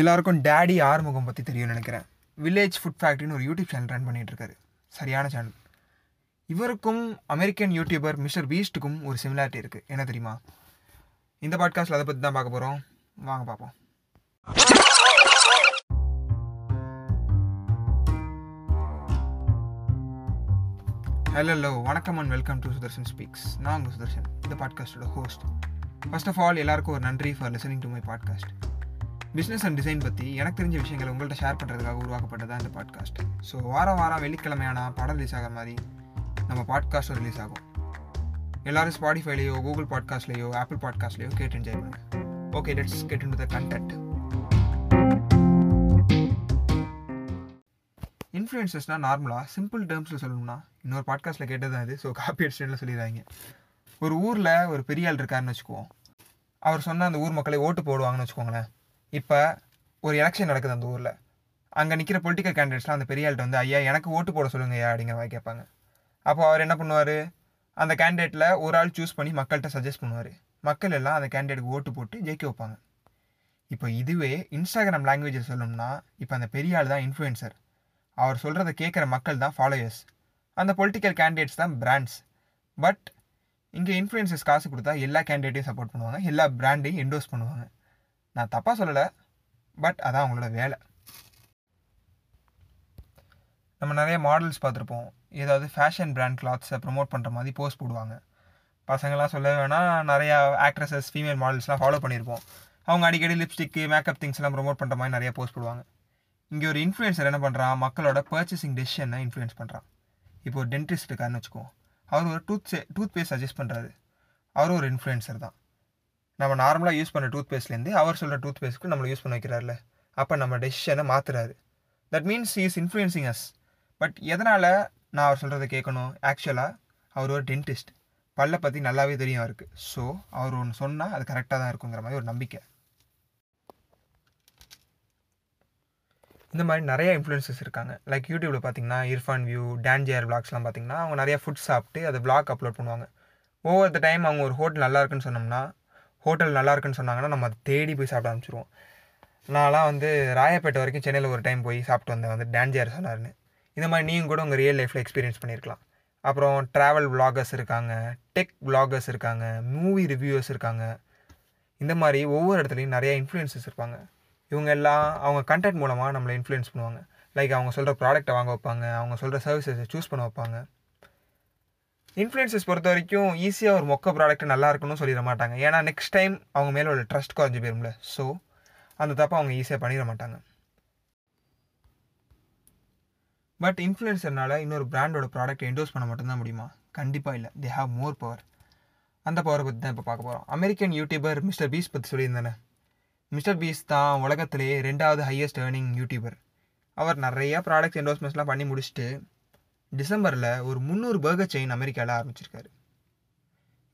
எல்லாருக்கும் டேடி ஆறுமுகம் பற்றி தெரியும்னு நினைக்கிறேன். வில்லேஜ் ஃபுட் ஃபேக்ட்ரின்னு ஒரு யூடியூப் சேனல் ரன் பண்ணிகிட்ருக்காரு சரியான சேனல் இவருக்கும் அமெரிக்கன் யூடியூபர் மிஸ்டர் பீஸ்ட்டுக்கும் ஒரு சிமிலாரிட்டி இருக்குது என்ன தெரியுமா? இந்த பாட்காஸ்ட்டில் அதை பற்றி தான் பார்க்க போகிறோம் வாங்க பார்ப்போம். ஹலோ ஹலோ வணக்கம் and welcome to Sudarshan speaks நான் உங்கள் சுதர்ஷன் இந்த பாட்காஸ்டோட ஹோஸ்ட் ஃபர்ஸ்ட் ஆஃப் ஆல் எல்லாருக்கும் ஒரு நன்றி for listening to my podcast business and design பற்றி எனக்கு தெரிஞ்ச விஷயங்களை உங்கள்கிட்ட ஷேர் பண்ணுறதுக்காக உருவாக்கப்பட்டது இந்த பாட்காஸ்ட் ஸோ வாரம் வாரம் வெள்ளிக்கிழமையான படம் ரிலீஸ் ஆகிற மாதிரி நம்ம பாட்காஸ்ட்டும் ரிலீஸ் ஆகும். எல்லாரும் ஸ்பாடிஃபைலையோ கூகுள் பாட்காஸ்ட்லேயோ ஆப்பிள் பாட்காஸ்ட்லேயோ கேட்டு என்ஜாய் பண்ணுங்கள் okay let's get into the content இன்ஃப்ளூயன்சஸ்னால் நார்மலாக சிம்பிள் டேர்ம்ஸில் சொல்லணும்னா இன்னொரு பாட்காஸ்ட்டில் கேட்டது தான் இது ஸோ காப்பி அடிச்சுல சொல்லிடுறாங்க ஒரு ஊரில் ஒரு பெரிய ஆள் இருக்காருன்னு வச்சுக்குவோம். அவர் சொன்ன அந்த ஊர் மக்களை ஓட்டு போடுவாங்கன்னு வச்சுக்கோங்களேன். இப்போ ஒரு எலெக்ஷன் நடக்குது அந்த ஊரில். அங்கே நிற்கிற பொலிட்டிக்கல் கேண்டிடேட்ஸ்லாம் அந்த பெரிய ஆள்கிட்ட வந்து ஐயா எனக்கு ஓட்டு போட சொல்லுங்க ஐயா அப்படிங்கிற மாதிரி கேட்பாங்க. அப்போ அவர் என்ன பண்ணுவார்? அந்த கேண்டிடேட்டில் ஒரு ஆள் சூஸ் பண்ணி மக்கள்கிட்ட சஜஸ்ட் பண்ணுவார். மக்கள் எல்லாம் அந்த கேண்டிடேட்டுக்கு ஓட்டு போட்டு ஜெயிக்க வைப்பாங்க. இப்போ இதுவே இன்ஸ்டாகிராம் லாங்குவேஜில் சொல்லணும்னா இப்போ அந்த பெரிய ஆள் தான் இன்ஃப்ளூயன்சர் அவர் சொல்கிறத கேட்குற மக்கள் தான் ஃபாலோயர்ஸ் அந்த பொலிட்டிக்கல் கேண்டிடேட்ஸ் தான் பிராண்ட்ஸ் பட் இங்கே இன்ஃப்ளூயன்சஸ் காசு கொடுத்தா எல்லா கேண்டிடேட்டையும் சப்போர்ட் பண்ணுவாங்க. எல்லா பிராண்டையும் என்டோஸ் பண்ணுவாங்க. நான் தப்பாக சொல்லலை பட் அதான் அவங்களோட வேலை. நம்ம நிறைய மாடல்ஸ் பார்த்துருப்போம். ஏதாவது ஃபேஷன் பிராண்ட் கிளாத்ஸை ப்ரொமோட் பண்ணுற மாதிரி போஸ்ட் போடுவாங்க. பசங்களாம் சொல்ல வேணால் நிறையா ஆக்ட்ரஸஸ் ஃபீமேல் மாடல்ஸ்லாம் ஃபாலோ பண்ணியிருப்போம் அவங்க அடிக்கடி லிப்ஸ்டிக்கு மேக்கப் திங்ஸ்லாம் ப்ரொமோட் பண்ணுற மாதிரி நிறையா போஸ்ட் போடுவாங்க. இங்கே ஒரு இன்ஃப்ளூயன்சர் என்ன பண்ணுறான் மக்களோட பர்ச்சேசிங் டெசிஷனை இன்ஃப்ளூயன்ஸ் பண்ணுறான் இப்போ ஒரு டென்டிஸ்ட் இருக்காருன்னு வச்சுக்கோம் அவர் ஒரு டூத் டூத் பேஸ்ட் சஜஸ்ட் பண்ணுறாரு அவரும் ஒரு இன்ஃப்ளூயன்சர் தான். நம்ம நார்மலாக யூஸ் பண்ண டூத் பேஸ்ட்லேருந்து அவர் சொல்கிற டூத் பேஸ்ட்க்கு நம்மளை யூஸ் பண்ண வைக்கிறார்ல. அப்போ நம்ம டெசிஷனை மாற்றுறாரு that means is influencing us but எதனால் நான் அவர் சொல்கிறத கேட்கணும் ஆக்சுவலாக அவர் ஒரு டென்டிஸ்ட் பல்ல பற்றி நல்லாவே தெரியும் அவருக்கு. ஸோ அவர் ஒன்று சொன்னால் அது கரெக்டாக தான் இருக்குங்கிற மாதிரி ஒரு நம்பிக்கை. இந்த மாதிரி நிறைய இன்ஃப்ளூயன்சஸ் இருக்காங்க. லைக் யூடியூப்பில் பார்த்தீங்கன்னா இர்ஃபான் வியூ டேன்ஜியர் விளாக்ஸ்லாம் பார்த்தீங்கன்னா அவங்க நிறைய ஃபுட் சாப்பிட்டு அதை விளாக் அப்லோட் பண்ணுவாங்க. ஓவர் த டைம் அவங்க ஒரு ஹோட்டல் நல்லா இருக்குன்னு சொன்னோம்னா ஹோட்டல் நல்லா இருக்குன்னு சொன்னாங்கன்னா நம்ம அதை தேடி போய் சாப்பிட ஆரம்பிச்சிருவோம். நான்லாம் வந்து ராயப்பேட்டை வரைக்கும் சென்னையில் ஒரு டைம் போய் சாப்பிட்டு வந்தேன். வந்து டேன்ஜியர் சொன்னார்னு இந்த மாதிரி நீங்கள் கூட உங்கள் ரியல் லைஃப்பில் எக்ஸ்பீரியன்ஸ் பண்ணியிருக்கலாம் அப்புறம் ட்ராவல் விளாகர்ஸ் இருக்காங்க டெக் விளாகர்ஸ் இருக்காங்க மூவி ரிவ்யூவர்ஸ் இருக்காங்க. இந்த மாதிரி ஒவ்வொரு இடத்துலையும் நிறைய இன்ஃப்ளூயன்சஸ் இருப்பாங்க. இவங்க எல்லாம் அவங்க கண்டென்ட் மூலமாக நம்மளை இன்ஃப்ளூயன்ஸ் பண்ணுவாங்க. லைக் அவங்க சொல்கிற ப்ராடக்ட்டை வாங்க வைப்பாங்க அவங்க சொல்கிற சர்வீசஸை சூஸ் பண்ண வைப்பாங்க. இன்ஃப்ளூயன்சஸ் பொறுத்த வரைக்கும் ஈஸியாக ஒரு மொக்க ப்ராடக்ட் நல்லா இருக்குன்னு சொல்லிட மாட்டாங்க. ஏன்னா நெக்ஸ்ட் டைம் அவங்க மேலே உள்ள ட்ரஸ்ட் குறைஞ்சி போயிரும்ல. ஸோ அந்த தப்பை அவங்க ஈஸியாக பண்ணிட மாட்டாங்க. பட் இன்ஃப்ளூயன்சர்னால இன்னொரு பிராண்டோட ப்ராடக்ட் என்டோஸ் பண்ண மட்டும்தான் முடியுமா? கண்டிப்பாக இல்லை. தே ஹாவ் மோர் பவர் அந்த பவரை பற்றி தான் இப்போ பார்க்க போகிறோம் அமெரிக்கன் யூடியூபர் மிஸ்டர் பீஸ் பற்றி சொல்லியிருந்தானே? மிஸ்டர் பீஸ் தான் உலகத்திலேயே ரெண்டாவது ஹையஸ்ட் ஏர்னிங் யூடியூபர் அவர் நிறையா ப்ராடக்ட்ஸ் என்டோஸ்மெண்ட்ஸ்லாம் பண்ணி முடிச்சுட்டு டிசம்பரில் ஒரு முந்நூறு பர்கர் செயின் அமெரிக்காவில் ஆரம்பிச்சிருக்காரு.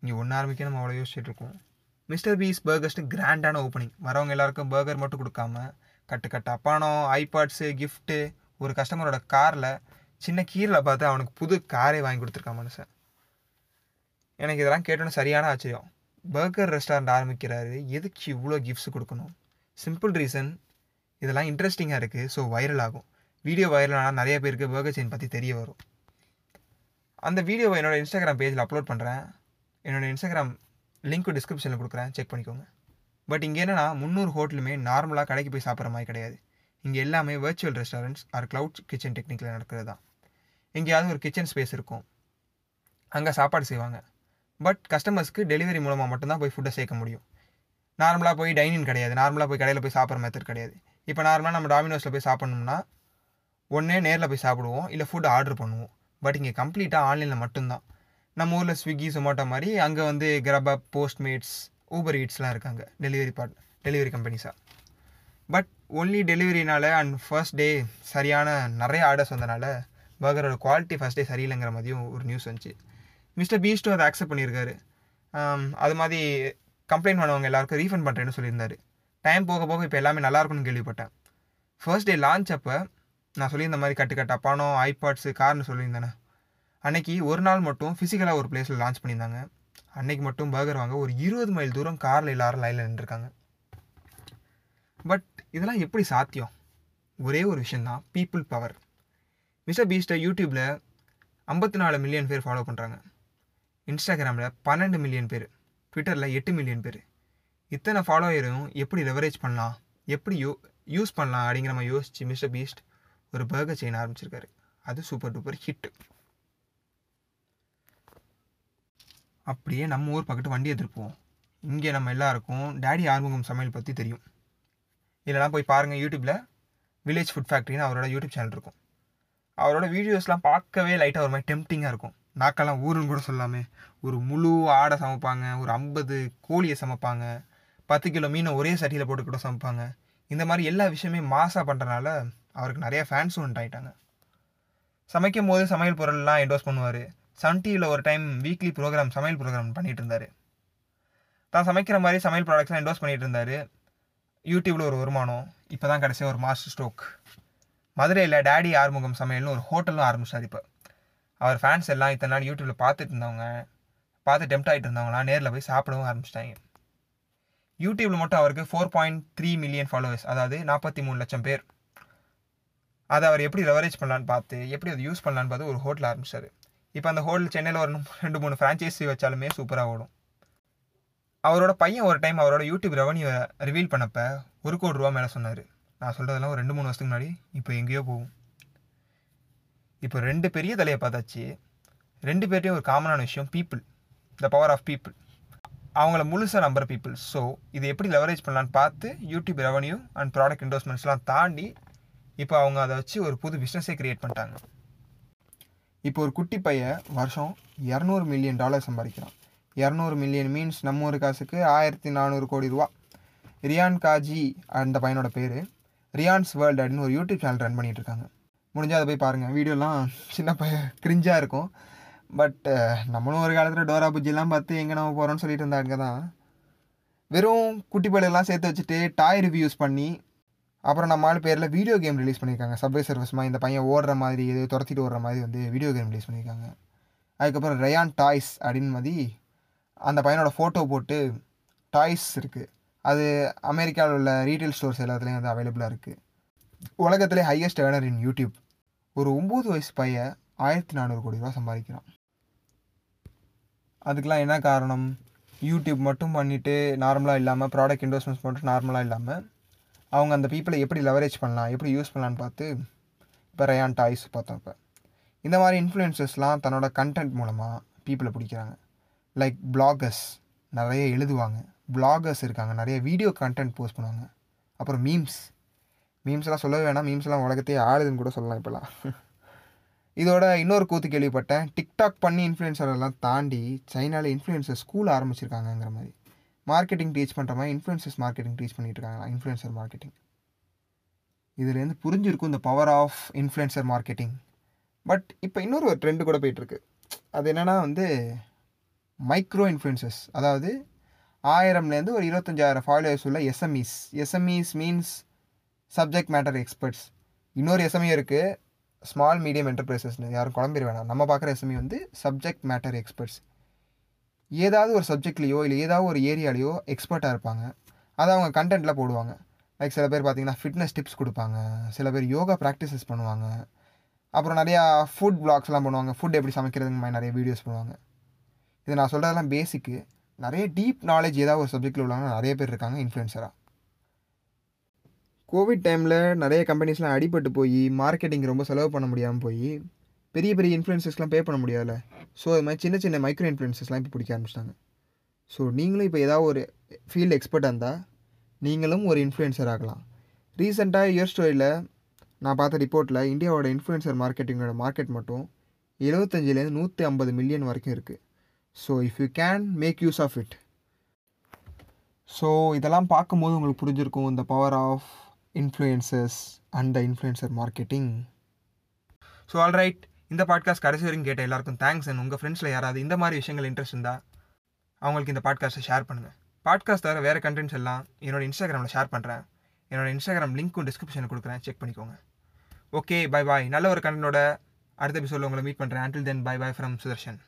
இங்கே ஒன்று ஆரம்பிக்க நம்ம அவ்வளோ யோசிச்சுட்டு இருக்கோம். மிஸ்டர் பீஸ் பர்கர்ஸ்ட்டு கிராண்டான ஓப்பனிங் வரவங்க எல்லாருக்கும் பர்கர் மட்டும் கொடுக்காம கட்டு கட்டு அப்பானம் ஐபாட்ஸு கிஃப்ட்டு ஒரு கஸ்டமரோட காரில் சின்ன கீரில் பார்த்து அவனுக்கு புது காரே வாங்கி கொடுத்துருக்கான் மனுஷன். எனக்கு இதெல்லாம் கேட்டோன்னு சரியான ஆச்சரியம். பர்கர் ரெஸ்டாரண்ட் ஆரம்பிக்கிறாரு. எதுக்கு இவ்வளோ கிஃப்ட்ஸ் கொடுக்கணும்? சிம்பிள் ரீசன் இதெல்லாம் இன்ட்ரெஸ்டிங்காக இருக்குது ஸோ வைரல் ஆகும். வீடியோ வைரல் ஆனால் நிறைய பேருக்கு பர்கர் செயின் பற்றி தெரிய வரும். அந்த வீடியோவை என்னோடய இன்ஸ்டாகிராம் பேஜில் அப்லோட் பண்ணுறேன் என்னோடய இன்ஸ்டாகிராம் லிங்க்கு டிஸ்கிரிப்ஷனில் கொடுக்குறேன். செக் பண்ணிக்கோங்க. பட் இங்கே என்னென்னா முந்நூறு ஹோட்டலுமே நார்மலாக கடைக்கு போய் சாப்பிட்ற மாதிரி கிடையாது. இங்கே எல்லாமே virtual restaurants or cloud kitchen டெக்னிக்கில் நடக்கிறது தான். எங்கேயாவது ஒரு கிச்சன் ஸ்பேஸ் இருக்கும். அங்கே சாப்பாடு செய்வாங்க. பட் கஸ்டமர்ஸ்க்கு டெலிவரி மூலமாக மட்டும்தான் போய் ஃபுட்டை சேர்க்க முடியும். நார்மலாக போய் டைனிங் கிடையாது. நார்மலாக போய் கடையில் போய் சாப்பிட்ற மெத்தட் கிடையாது. இப்போ நார்மலாக நம்ம டாமினோஸில் போய் சாப்பிட்ணும்னா ஒன்றே நேரில் போய் சாப்பிடுவோம். இல்லை ஃபுட் ஆர்டர் பண்ணுவோம். பட் இங்கே கம்ப்ளீட்டாக ஆன்லைனில் மட்டும்தான். நம்ம ஊரில் ஸ்விக்கி சொமாட்டோ மாதிரி அங்கே வந்து கிரபப் போஸ்ட்மேட்ஸ் ஊபர் ஈட்ஸ்லாம் இருக்காங்க. டெலிவரி பார்ட் டெலிவரி கம்பெனிஸாக பட் ஒன்லி டெலிவரினால அண்ட் ஃபர்ஸ்ட் டே சரியான நிறைய ஆர்டர்ஸ் வந்தனால பர்கரோட குவாலிட்டி ஃபஸ்ட் டே சரியில்லைங்கிற மாதிரியும் ஒரு நியூஸ் வந்துச்சு. மிஸ்டர் பீஸ்ட்டும் அதை அக்செப்ட் பண்ணியிருக்காரு. அது மாதிரி கம்ப்ளைண்ட் பண்ணவங்க எல்லாருக்கும் ரீஃபண்ட் பண்ணுறேன்னு சொல்லியிருந்தாரு. டைம் போக போக இப்போ எல்லாமே நல்லாயிருக்குன்னு கேள்விப்பட்டேன். ஃபர்ஸ்ட் டே லான்ச் அப்போ நான் சொல்லியிருந்த மாதிரி கட்டு பணம் ஐபாட்ஸு கார்னு சொல்லியிருந்தேனே. அன்னைக்கு ஒரு நாள் மட்டும் ஃபிசிக்கலாக ஒரு பிளேஸில் லான்ச் பண்ணியிருந்தாங்க. அன்னைக்கு மட்டும் பர்கர் வாங்க ஒரு இருபது மைல் தூரம் காரில் எல்லாரும் லைனில் நின்றுருக்காங்க. பட் இதெல்லாம் எப்படி சாத்தியம்? ஒரே ஒரு விஷயந்தான் பீப்புள் பவர் மிஸ்டர் பீஸ்ட்டை யூடியூப்பில் ஐம்பத்தி நாலு மில்லியன் பேர் ஃபாலோ பண்ணுறாங்க இன்ஸ்டாகிராமில் பன்னெண்டு மில்லியன் பேர். ட்விட்டரில் எட்டு மில்லியன் பேர். இத்தனை ஃபாலோயரும் எப்படி லெவரேஜ் பண்ணலாம்? எப்படி யூ யூஸ் பண்ணலாம்? அப்படிங்கிற நம்ம யோசிச்சு மிஸ்டர் பீஸ்ட் ஒரு பர்கர் செயின் ஆரம்பிச்சிருக்காரு. அது சூப்பர் டூப்பர் ஹிட் அப்படியே நம்ம ஊர் பக்கத்து வண்டி எடுத்துருப்போம் இங்கே நம்ம எல்லாருக்கும் டேடி ஆறுமுகம் சமையல் பற்றி தெரியும். இல்லைனா போய் பாருங்கள் யூடியூப்பில் வில்லேஜ் ஃபுட் ஃபேக்ட்ரின்னு அவரோட யூடியூப் சேனல் இருக்கும். அவரோட வீடியோஸ்லாம் பார்க்கவே லைட்டாக ஒரு மாதிரி டெம்டிங்காக இருக்கும். நாக்கெல்லாம் ஊருன்னு கூட சொல்லாமே. ஒரு முழு ஆடை சமைப்பாங்க ஒரு ஐம்பது கோழியை சமைப்பாங்க பத்து கிலோ மீனை ஒரே சட்டியில் போட்டு கூட சமைப்பாங்க. இந்த மாதிரி எல்லா விஷயமே மாசாக பண்ணுறனால அவருக்கு நிறைய ஃபேன்ஸும் உண்டாயிட்டாங்க. சமைக்கும் போது சமையல் பொருள்லாம் என்டோஸ் பண்ணுவார். சன் டிவியில் ஒரு டைம் வீக்லி ப்ரோக்ராம் சமையல் ப்ரோக்ராம் பண்ணிட்டு இருந்தார் தான் சமைக்கிற மாதிரி சமையல் ப்ராடக்ட்ஸ்லாம் என்டோஸ் பண்ணிகிட்டு இருந்தார் யூடியூப்பில் ஒரு வருமானம் இப்போ தான் கடைசியாக ஒரு மாஸ்டர் ஸ்ட்ரோக் மதுரையில் டேடி ஆறுமுகம் சமையல்னு ஒரு ஹோட்டலும் ஆரம்பிச்சார் இப்போ. அவர் ஃபேன்ஸ் எல்லாம் இத்தனை நாள் யூடியூப்பில் பார்த்துட்டு இருந்தவங்க பார்த்து டெம்ட் ஆகிட்டு இருந்தவங்களாம் நேரில் போய் சாப்பிடவும் ஆரம்பிச்சிட்டாங்க. யூடியூப்பில் மட்டும் அவருக்கு four point three million followers அதாவது நாற்பத்தி மூணு லட்சம் பேர். அதை அவர் எப்படி லெவரேஜ் பண்ணலான்னு பார்த்து எப்படி அதை யூஸ் பண்ணலான்னு பார்த்து ஒரு ஹோட்டல் ஆரம்பிச்சார். இப்போ அந்த ஹோட்டல் சென்னையில் ஒரு ரெண்டு மூணு ஃப்ரான்ச்சைஸி வச்சாலுமே சூப்பராக ஓடும். அவரோட பையன் ஒரு டைம் அவரோட யூடியூப் ரெவன்யூ ரிவீல் பண்ணப்போ ஒரு கோடி ரூபா மேலே சொன்னார். நான் சொல்கிறதெல்லாம் ஒரு ரெண்டு மூணு வருஷத்துக்கு முன்னாடி இப்போ எங்கேயோ போகும். இப்போ ரெண்டு பெரிய தலையை பார்த்தாச்சு. ரெண்டு பேர்ட்டையும் ஒரு காமனான விஷயம் people the power of people அவங்கள முழுசாக நம்புற பீப்புள் ஸோ இது எப்படி லெவரேஜ் பண்ணலான்னு பார்த்து யூடியூப் ரெவன்யூ அண்ட் ப்ராடக்ட் இன்வெஸ்ட்மெண்ட்ஸ்லாம் தாண்டி இப்போ அவங்க அதை வச்சு ஒரு புது பிஸ்னஸே க்ரியேட் பண்ணிட்டாங்க. இப்போ ஒரு குட்டி பையன் வருஷம் இரநூறு மில்லியன் டாலர் சம்பாதிக்கிறான். இரநூறு மில்லியன் மீன்ஸ் நம்ம ஒரு காசுக்கு ஆயிரத்தி நானூறு கோடி ரூபா. ரியான் காஜி அந்த பையனோட பேர். ரியான்ஸ் வேர்ல்டு அப்படின்னு ஒரு யூடியூப் சேனல் ரன் பண்ணிகிட்டு இருக்காங்க. முடிஞ்சால் அதை போய் பாருங்கள் வீடியோலாம் சின்ன பையன் கிரிஞ்சாக இருக்கும். பட் நம்மளும் ஒரு காலத்தில் டோரா பூஜிலாம் பார்த்து எங்கே நம்ம போகிறோம்னு சொல்லிட்டு இருந்தாங்க தான். வெறும் குட்டி பயிலெல்லாம் சேர்த்து வச்சுட்டு டாய் ரிவ்யூஸ் பண்ணி அப்புறம் நம்ம ஆள் பேரில் வீடியோ கேம் ரிலீஸ் பண்ணியிருக்காங்க சப்வே சர்வஸ்மா இந்த பையன் ஓடுற மாதிரி எது துரத்திட்டு ஓடுற மாதிரி வந்து வீடியோ கேம் ரிலீஸ் பண்ணியிருக்காங்க அதுக்கப்புறம் ரயான் டாய்ஸ் அப்படின்னு மாதிரி அந்த பையனோட ஃபோட்டோ போட்டு டாய்ஸ் இருக்குது அது அமெரிக்காவில் உள்ள ரீட்டைல் ஸ்டோர்ஸ் எல்லாத்துலேயும் வந்து அவைலபிளாக இருக்குது உலகத்திலே ஹையஸ்ட் ஏர்னர் இன் யூடியூப் ஒரு ஒம்பது வயசு பையன் ஆயிரத்தி நானூறு கோடி ரூபா சம்பாதிக்கிறான். அதுக்கெலாம் என்ன காரணம்? யூடியூப் மட்டும் பண்ணிவிட்டு நார்மலாக இல்லாமல் ப்ராடக்ட் இன்வெஸ்ட்மெண்ட்ஸ் மட்டும் நார்மலாக இல்லாமல் அவங்க அந்த பீப்புளை எப்படி லெவரேஜ் பண்ணலாம் எப்படி யூஸ் பண்ணலான்னு பார்த்து இப்போ ரயான் டாய்ஸ் பார்த்தோம் இப்போ இந்த மாதிரி இன்ஃப்ளூயன்சஸ்லாம் தன்னோட கண்டென்ட் மூலமாக பீப்புளை பிடிக்கிறாங்க. லைக் பிளாகர்ஸ் நிறைய எழுதுவாங்க. பிளாகர்ஸ் இருக்காங்க நிறைய வீடியோ கண்டென்ட் போஸ்ட் பண்ணுவாங்க. அப்புறம் மீம்ஸ் மீம்ஸ்லாம் சொல்லவே வேணாம். மீம்ஸ்லாம் உலகத்தையே ஆளுதுன்னு கூட சொல்லலாம் இப்போலாம் இதோட இன்னொரு கூத்து கேள்விப்பட்டேன். டிக்டாக் பண்ணி இன்ஃப்ளூயன்சரெல்லாம் தாண்டி சைனாவில் இன்ஃப்ளூயன்சர் ஸ்கூல் ஆரம்பிச்சிருக்காங்கங்கிற மாதிரி. மார்க்கெட்டிங் டீச் பண்ணுற மாதிரி இன்ஃப்ளூயன்சஸ் மார்க்கெட்டிங் டீச் பண்ணிட்டு இருக்காங்களா இன்ஃப்ளூயன்சர் மார்க்கெட்டிங் இதுலேருந்து புரிஞ்சிருக்கும் இந்த power of influencer marketing but இப்போ இன்னொரு ஒரு ட்ரெண்டு கூட போயிட்டுருக்கு. அது என்னென்னா வந்து மைக்ரோ இன்ஃப்ளூயன்சஸ் அதாவது ஆயிரம்லேருந்து ஒரு இருபத்தஞ்சாயிரம் ஃபாலோவர்ஸ் உள்ள SMEs SMEs means subject matter experts இன்னொரு எஸ்எம்இ இருக்குது ஸ்மால் மீடியம் என்டர்பிரைசஸ்னு யாரும் குழம்பிட வேணாம். நம்ம பார்க்குற எஸ்எம்இ வந்து சப்ஜெக்ட் மேட்டர் எக்ஸ்பர்ட்ஸ் ஏதாவது ஒரு சப்ஜெக்ட்லேயோ இல்லை ஏதாவது ஒரு ஏரியாலேயோ எக்ஸ்பர்ட்டாக இருப்பாங்க. அதை அவங்க கண்டென்ட்டில் போடுவாங்க. லைக் சில பேர் பார்த்திங்கன்னா ஃபிட்னஸ் டிப்ஸ் கொடுப்பாங்க. சில பேர் யோகா ப்ராக்டிசஸ் பண்ணுவாங்க. அப்புறம் நிறையா ஃபுட் பிளாக்ஸ்லாம் பண்ணுவாங்க. ஃபுட் எப்படி சமைக்கிறதுங்க மாதிரி நிறைய வீடியோஸ் பண்ணுவாங்க இது நான் சொல்கிறதெல்லாம் பேசிக்கு நிறைய டீப் நாலேஜ் ஏதாவது ஒரு சப்ஜெக்டில் உள்ளவங்க நிறைய பேர் இருக்காங்க இன்ஃப்ளூயன்சராக கோவிட் டைமில் நிறைய கம்பெனிஸ்லாம் அடிபட்டு போய் மார்க்கெட்டிங் ரொம்ப செலவு பண்ண முடியாமல் போய் பெரிய பெரிய இன்ஃப்ளூயன்சஸ்லாம் பே பண்ண முடியாதுல்ல? ஸோ அது மாதிரி சின்ன சின்ன மைக்ரோ இன்ஃப்ளூயன்சஸ்லாம் இப்போ பிடிக்க ஆரம்பிச்சிட்டாங்க. ஸோ நீங்களும் இப்போ ஏதாவது ஒரு ஃபீல்டு எக்ஸ்பர்ட்டாக இருந்தால் நீங்களும் ஒரு இன்ஃப்ளூயன்சர் ஆகலாம். ரீசெண்டாக இயர் ஸ்டோரியில் நான் பார்த்த ரிப்போர்ட்டில் இந்தியாவோட இன்ஃப்ளூயன்சர் மார்க்கெட்டிங்கோட மார்க்கெட் மட்டும் எழுபத்தஞ்சிலேருந்து நூற்றி ஐம்பது மில்லியன் வரைக்கும் இருக்குது so if you can make use of it so இதெல்லாம் பார்க்கும்போது உங்களுக்கு புரிஞ்சிருக்கும் இந்த power of influencers and the influencer marketing so alright இந்த பாட்காஸ்ட் கடைசி வரைக்கும் கேட்ட எல்லாருக்கும் தேங்க்ஸ் அண்ட் உங்கள் ஃப்ரெண்ட்ஸில் யாராவது இந்த மாதிரி விஷயங்கள் இன்ட்ரெஸ்ட் இருந்தால் அவங்களுக்கு இந்த பாட்காஸ்ட்டை ஷேர் பண்ணுங்கள் பாட்காஸ்ட் தவிர வேறு கண்டென்ட்ஸ் எல்லாம் என்னோட இன்ஸ்டாகிராமில் ஷேர் பண்ணுறேன் என்னோட இன்ஸ்டாகிராம் லிங்க்கும் டிஸ்கிரிப்ஷனில் கொடுக்குறேன். செக் பண்ணிக்கோங்க. ஓகே பை பாய் நல்ல ஒரு கண்டனோட அடுத்த எபிசோடில் உங்களை மீட் பண்ணுறேன் until then bye bye from Sudarshan